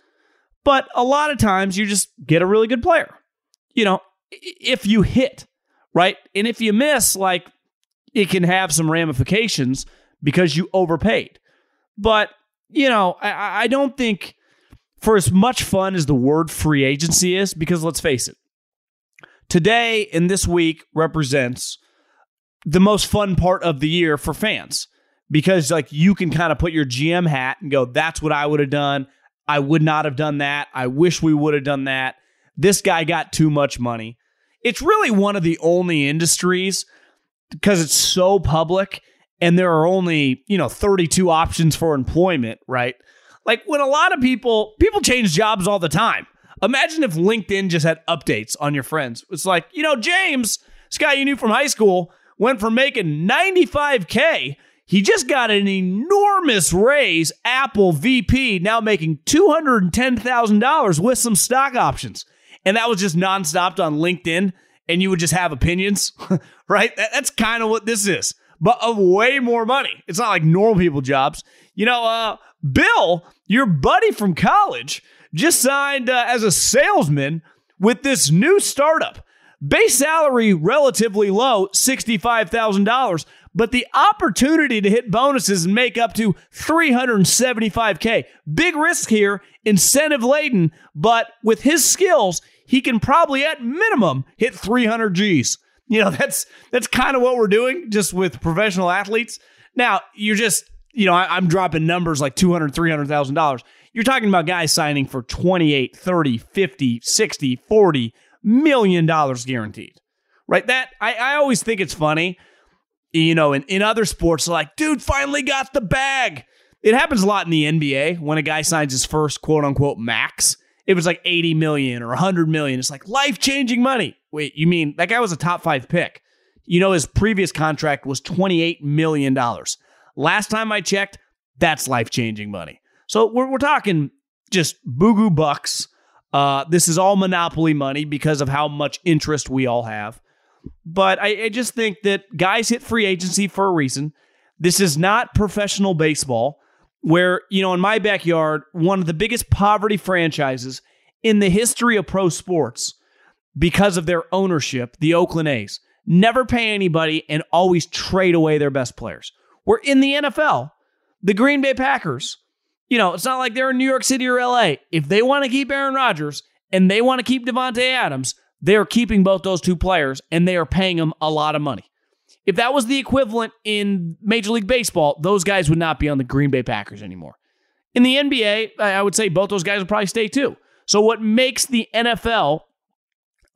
but a lot of times you just get a really good player. you know, if you hit, right? And if you miss, like it can have some ramifications because you overpaid. But, you know, I, I don't think for as much fun as the word free agency is, because let's face it, today and this week represents the most fun part of the year for fans because like you can kind of put your GM hat and go, that's what I would have done. I would not have done that. I wish we would have done that. This guy got too much money. It's really one of the only industries because it's so public and there are only, you know, 32 options for employment, right? Like when a lot of people people change jobs all the time. Imagine if LinkedIn just had updates on your friends. It's like, you know, James, this guy you knew from high school, went from making 95K. He just got an enormous raise, Apple VP, now making $210,000 with some stock options. And that was just nonstop on LinkedIn, and you would just have opinions, (laughs) right? That's kind of what this is, but of way more money. It's not like normal people jobs. You know, uh, Bill, your buddy from college, just signed uh, as a salesman with this new startup. Base salary relatively low, $65,000, but the opportunity to hit bonuses and make up to 375K. Big risk here, incentive laden, but with his skills, he can probably at minimum hit 300 G's. You know, (laughs) that's that's kind of what we're doing just with professional athletes. Now, you're just, you know, I, am dropping numbers like 200, 300,000 dollars. You're talking about guys signing for 28, 30, 50, 60, 40 million dollars guaranteed. Right? That I, I always think it's funny. You know, in, in other sports, like, dude, finally got the bag. It happens a lot in the NBA when a guy signs his first quote unquote max. It was like 80 million or 100 million. It's like life changing money. Wait, you mean that guy was a top five pick? You know, his previous contract was $28 million. Last time I checked, that's life changing money. So we're, we're talking just boo bucks. Uh, this is all monopoly money because of how much interest we all have. But I, I just think that guys hit free agency for a reason. This is not professional baseball, where, you know, in my backyard, one of the biggest poverty franchises in the history of pro sports because of their ownership, the Oakland A's, never pay anybody and always trade away their best players. We're in the NFL. The Green Bay Packers you know, it's not like they're in New York City or LA. If they want to keep Aaron Rodgers and they want to keep Davante Adams, they're keeping both those two players and they are paying them a lot of money. If that was the equivalent in Major League Baseball, those guys would not be on the Green Bay Packers anymore. In the NBA, I would say both those guys would probably stay too. So, what makes the NFL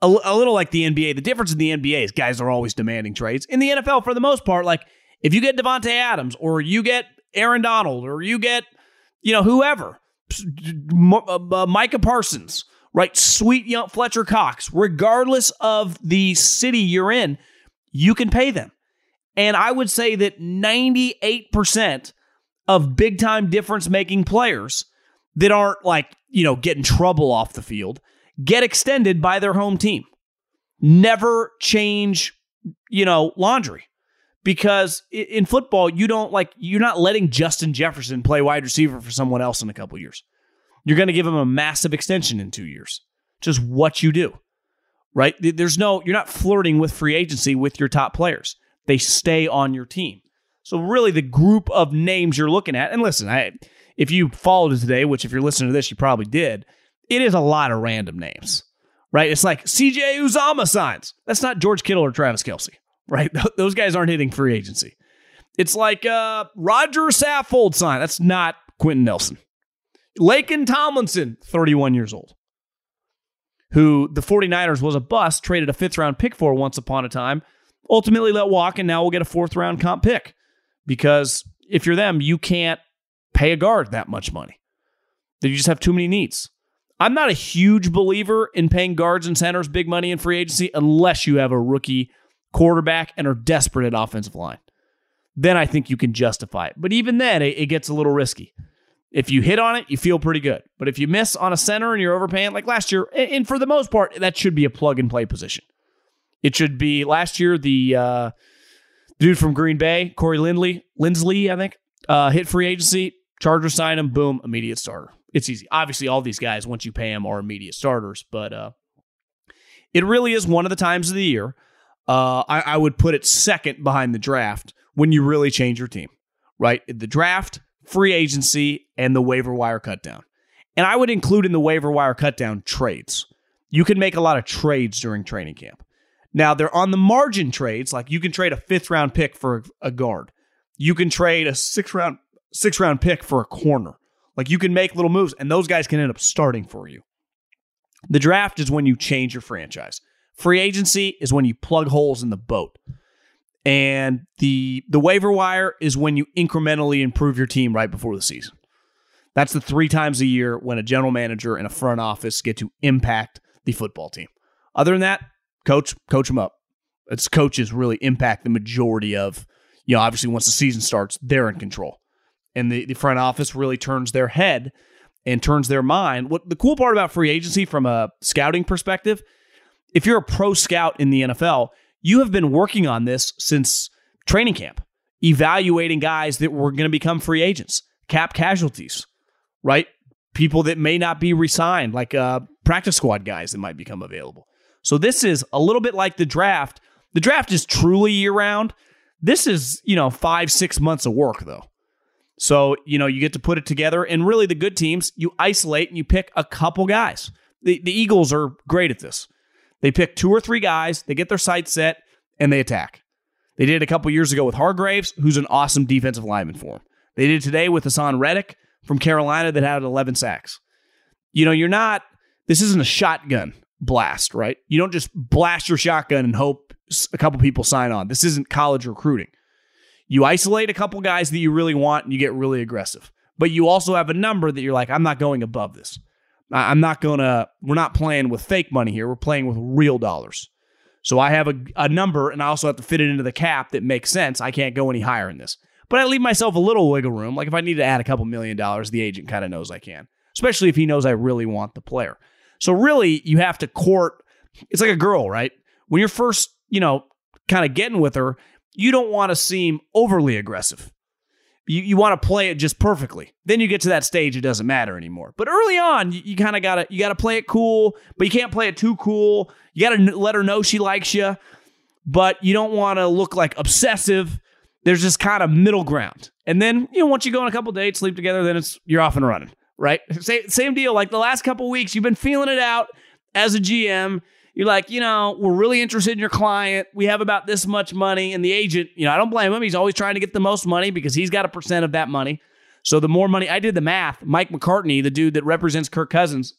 a, a little like the NBA, the difference in the NBA is guys are always demanding trades. In the NFL, for the most part, like if you get Davante Adams or you get Aaron Donald or you get you know, whoever, uh, uh, Micah Parsons, right? Sweet young Fletcher Cox, regardless of the city you're in, you can pay them. And I would say that 98% of big time difference making players that aren't like, you know, getting trouble off the field get extended by their home team. Never change, you know, laundry because in football you don't like you're not letting Justin Jefferson play wide receiver for someone else in a couple years. You're going to give him a massive extension in 2 years. Just what you do. Right? There's no you're not flirting with free agency with your top players. They stay on your team. So really the group of names you're looking at and listen, I if you followed it today, which if you're listening to this you probably did, it is a lot of random names. Right? It's like CJ Uzomah signs. That's not George Kittle or Travis Kelce, right? (laughs) Those guys aren't hitting free agency. It's like uh, Rodger Saffold sign. That's not Quenton Nelson. Laken Tomlinson, 31 years old, who the 49ers was a bust, traded a fifth round pick for once upon a time, ultimately let walk, and now we'll get a fourth round comp pick. Because if you're them, you can't pay a guard that much money. You just have too many needs. I'm not a huge believer in paying guards and centers big money in free agency unless you have a rookie quarterback and are desperate at offensive line. Then I think you can justify it. But even then, it, it gets a little risky. If you hit on it, you feel pretty good. But if you miss on a center and you're overpaying, like last year, and for the most part, that should be a plug and play position. It should be last year, the uh, dude from Green Bay, Corey Lindley, Linsley, I think, uh, hit free agency. Chargers sign him, boom, immediate starter. It's easy. Obviously, all these guys, once you pay them, are immediate starters. But uh, It really is one of the times of the year. Uh, I, I would put it second behind the draft when you really change your team, right? The draft, free agency, and the waiver wire cutdown. And I would include in the waiver wire cutdown trades. You can make a lot of trades during training camp. Now, they're on the margin trades, like you can trade a fifth round pick for a guard. You can trade a six round six round pick for a corner. Like you can make little moves, and those guys can end up starting for you. The draft is when you change your franchise. Free agency is when you plug holes in the boat. And the the waiver wire is when you incrementally improve your team right before the season. That's the three times a year when a general manager and a front office get to impact the football team. Other than that, coach, coach them up. It's coaches really impact the majority of, you know, obviously once the season starts, they're in control. And the, the front office really turns their head and turns their mind. What the cool part about free agency from a scouting perspective, if you're a pro scout in the NFL, you have been working on this since training camp, evaluating guys that were going to become free agents, cap casualties, right? People that may not be resigned, like uh, practice squad guys that might become available. So this is a little bit like the draft. The draft is truly year round. This is, you know, five, six months of work, though. So, you know, you get to put it together. And really, the good teams, you isolate and you pick a couple guys. The, the Eagles are great at this. They pick two or three guys, they get their sights set, and they attack. They did it a couple years ago with Hargraves, who's an awesome defensive lineman for them. They did it today with Haason Reddick from Carolina that had 11 sacks. You know, you're not, this isn't a shotgun blast, right? You don't just blast your shotgun and hope a couple people sign on. This isn't college recruiting. You isolate a couple guys that you really want and you get really aggressive. But you also have a number that you're like, I'm not going above this. I'm not going to, we're not playing with fake money here. We're playing with real dollars. So I have a, a number and I also have to fit it into the cap that makes sense. I can't go any higher in this. But I leave myself a little wiggle room. Like if I need to add a couple million dollars, the agent kind of knows I can, especially if he knows I really want the player. So really, you have to court. It's like a girl, right? When you're first, you know, kind of getting with her, you don't want to seem overly aggressive. You, you want to play it just perfectly. Then you get to that stage, it doesn't matter anymore. But early on, you, you kind of gotta you gotta play it cool, but you can't play it too cool. You gotta let her know she likes you, but you don't want to look like obsessive. There's this kind of middle ground. And then you know once you go on a couple dates, sleep together, then it's you're off and running right? Same, same deal. Like the last couple weeks, you've been feeling it out as a GM. You're like, you know, we're really interested in your client. We have about this much money. And the agent, you know, I don't blame him. He's always trying to get the most money because he's got a percent of that money. So the more money, I did the math. Mike McCartney, the dude that represents Kirk Cousins,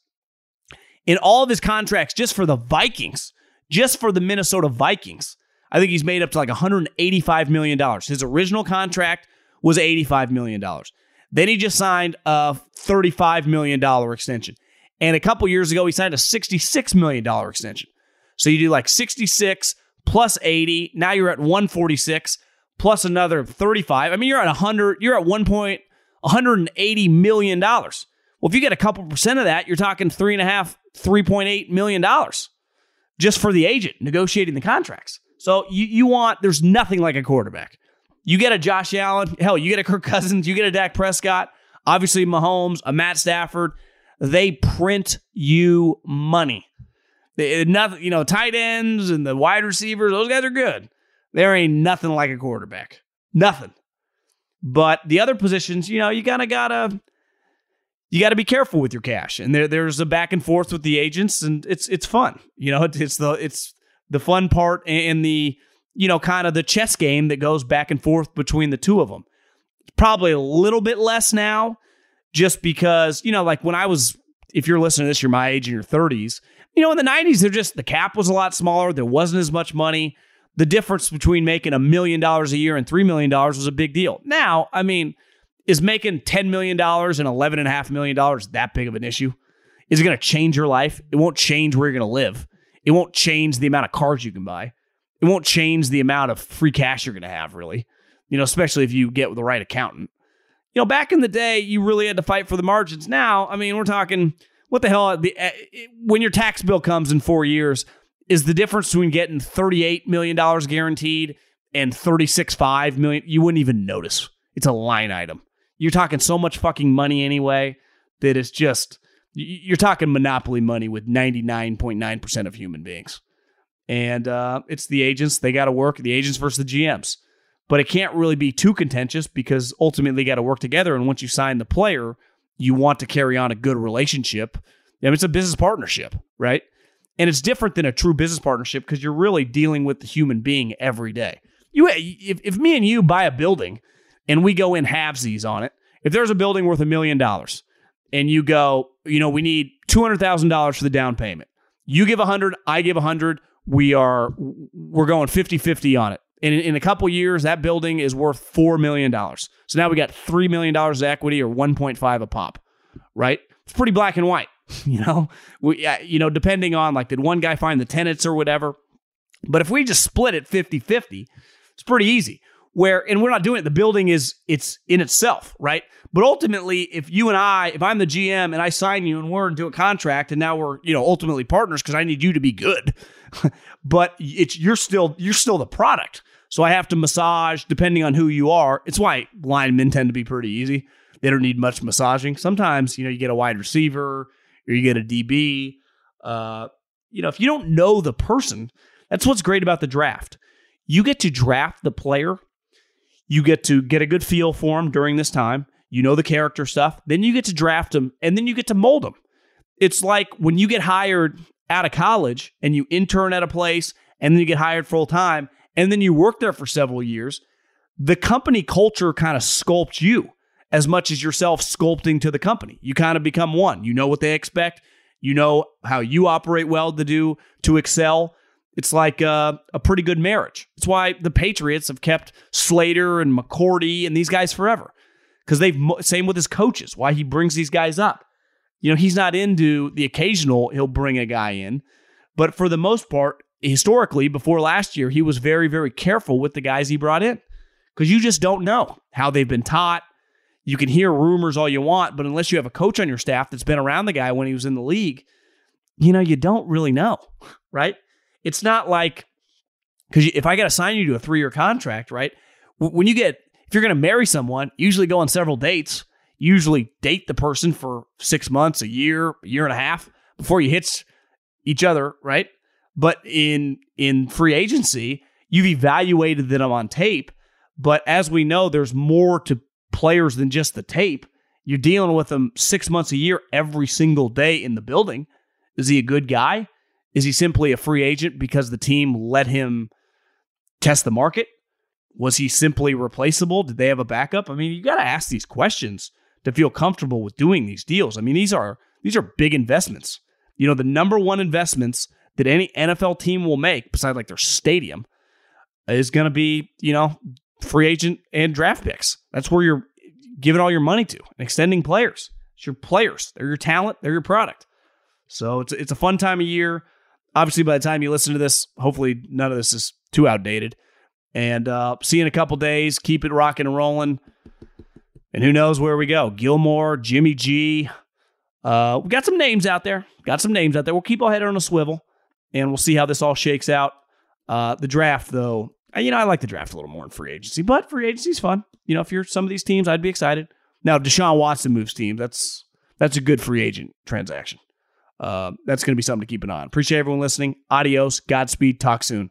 in all of his contracts, just for the Vikings, just for the Minnesota Vikings, I think he's made up to like $185 million. His original contract was $85 million. Then he just signed a $35 million extension. And a couple years ago, he signed a $66 million extension. So you do like 66 plus 80. Now you're at 146 plus another 35. I mean, you're at 100, you're at one point, $180 million. Well, if you get a couple percent of that, you're talking three and a half, $3.8 million just for the agent negotiating the contracts. So you, you want, there's nothing like a quarterback. You get a Josh Allen, hell, you get a Kirk Cousins, you get a Dak Prescott, obviously Mahomes, a Matt Stafford. They print you money. They, nothing, you know, tight ends and the wide receivers, those guys are good. There ain't nothing like a quarterback. Nothing. But the other positions, you know, you kind of gotta you got to be careful with your cash. And there there's a back and forth with the agents, and it's it's fun. You know, (laughs) it's the it's the fun part and the you know, kind of the chess game that goes back and forth between the two of them. Probably a little bit less now, just because, you know, like when I was, if you're listening to this, you're my age in your 30s. You know, in the 90s, they're just, the cap was a lot smaller. There wasn't as much money. The difference between making a million dollars a year and $3 million was a big deal. Now, I mean, is making $10 million and $11.5 million that big of an issue? Is it going to change your life? It won't change where you're going to live. It won't change the amount of cars you can buy it won't change the amount of free cash you're going to have, really. You know, especially if you get with the right accountant. You know, back in the day, you really had to fight for the margins. Now, I mean, we're talking what the hell? The, uh, when your tax bill comes in four years, is the difference between getting $38 million guaranteed and $36.5 million? You wouldn't even notice. It's a line item. You're talking so much fucking money anyway that it's just, You're talking monopoly money with 99.9% of human beings. And uh, it's the agents, they got to work, the agents versus the GMs. But it can't really be too contentious because ultimately you got to work together. And once you sign the player, you want to carry on a good relationship. I mean, it's a business partnership, right? And it's different than a true business partnership because you're really dealing with the human being every day. You, eh, if, if me and you buy a building and we go in halvesies on it, if there's a building worth a million dollars and you go, you know, we need $200,000 for the down payment. You give 100, I give 100, we are we're going 50-50 on it. In, in a couple years that building is worth 4 million dollars. So now we got 3 million dollars of equity or 1.5 a pop. Right? It's pretty black and white, (laughs) you know. We uh, you know, depending on like did one guy find the tenants or whatever. But if we just split it 50-50, it's pretty easy where and we're not doing it the building is it's in itself right but ultimately if you and i if i'm the gm and i sign you and we're into a contract and now we're you know ultimately partners because i need you to be good (laughs) but it's you're still you're still the product. So i have to massage depending on who you are. It's why linemen tend to be pretty easy. They don't need much massaging. Sometimes you know you get a wide receiver or you get a db uh, you know if you don't know the person that's what's great about the draft. You get to draft the player. You get to get a good feel for them during this time. You know the character stuff. Then you get to draft them and then you get to mold them. It's like when you get hired out of college and you intern at a place and then you get hired full time and then you work there for several years, the company culture kind of sculpts you as much as yourself sculpting to the company. You kind of become one. You know what they expect. You know how you operate well to do to excel. It's like uh, a pretty good marriage. It's why the Patriots have kept Slater and McCourty and these guys forever because they've same with his coaches. Why he brings these guys up. You know, he's not into the occasional. He'll bring a guy in, but for the most part, historically, before last year, he was very, very careful with the guys he brought in because you just don't know how they've been taught. You can hear rumors all you want, but unless you have a coach on your staff that's been around the guy when he was in the league, you know, you don't really know, right? It's not like because if I got to sign you to a three year contract, right? When you get if you're going to marry someone, usually go on several dates. Usually date the person for six months, a year, a year and a half before you hits each other, right? But in in free agency, you've evaluated them on tape. But as we know, there's more to players than just the tape. You're dealing with them six months a year, every single day in the building. Is he a good guy? Is he simply a free agent because the team let him test the market? Was he simply replaceable? Did they have a backup? I mean, you got to ask these questions to feel comfortable with doing these deals. I mean, these are these are big investments. You know, the number one investments that any NFL team will make, besides like their stadium, is going to be you know free agent and draft picks. That's where you're giving all your money to and extending players. It's your players. They're your talent. They're your product. So it's it's a fun time of year. Obviously, by the time you listen to this, hopefully none of this is too outdated. And uh, see you in a couple days. Keep it rocking and rolling. And who knows where we go? Gilmore, Jimmy G. Uh, we got some names out there. Got some names out there. We'll keep our head on a swivel, and we'll see how this all shakes out. Uh, the draft, though, you know, I like the draft a little more in free agency, but free agency is fun. You know, if you're some of these teams, I'd be excited. Now, Deshaun Watson moves team. That's that's a good free agent transaction uh, that's going to be something to keep an eye on. Appreciate everyone listening. Adios. Godspeed. Talk soon.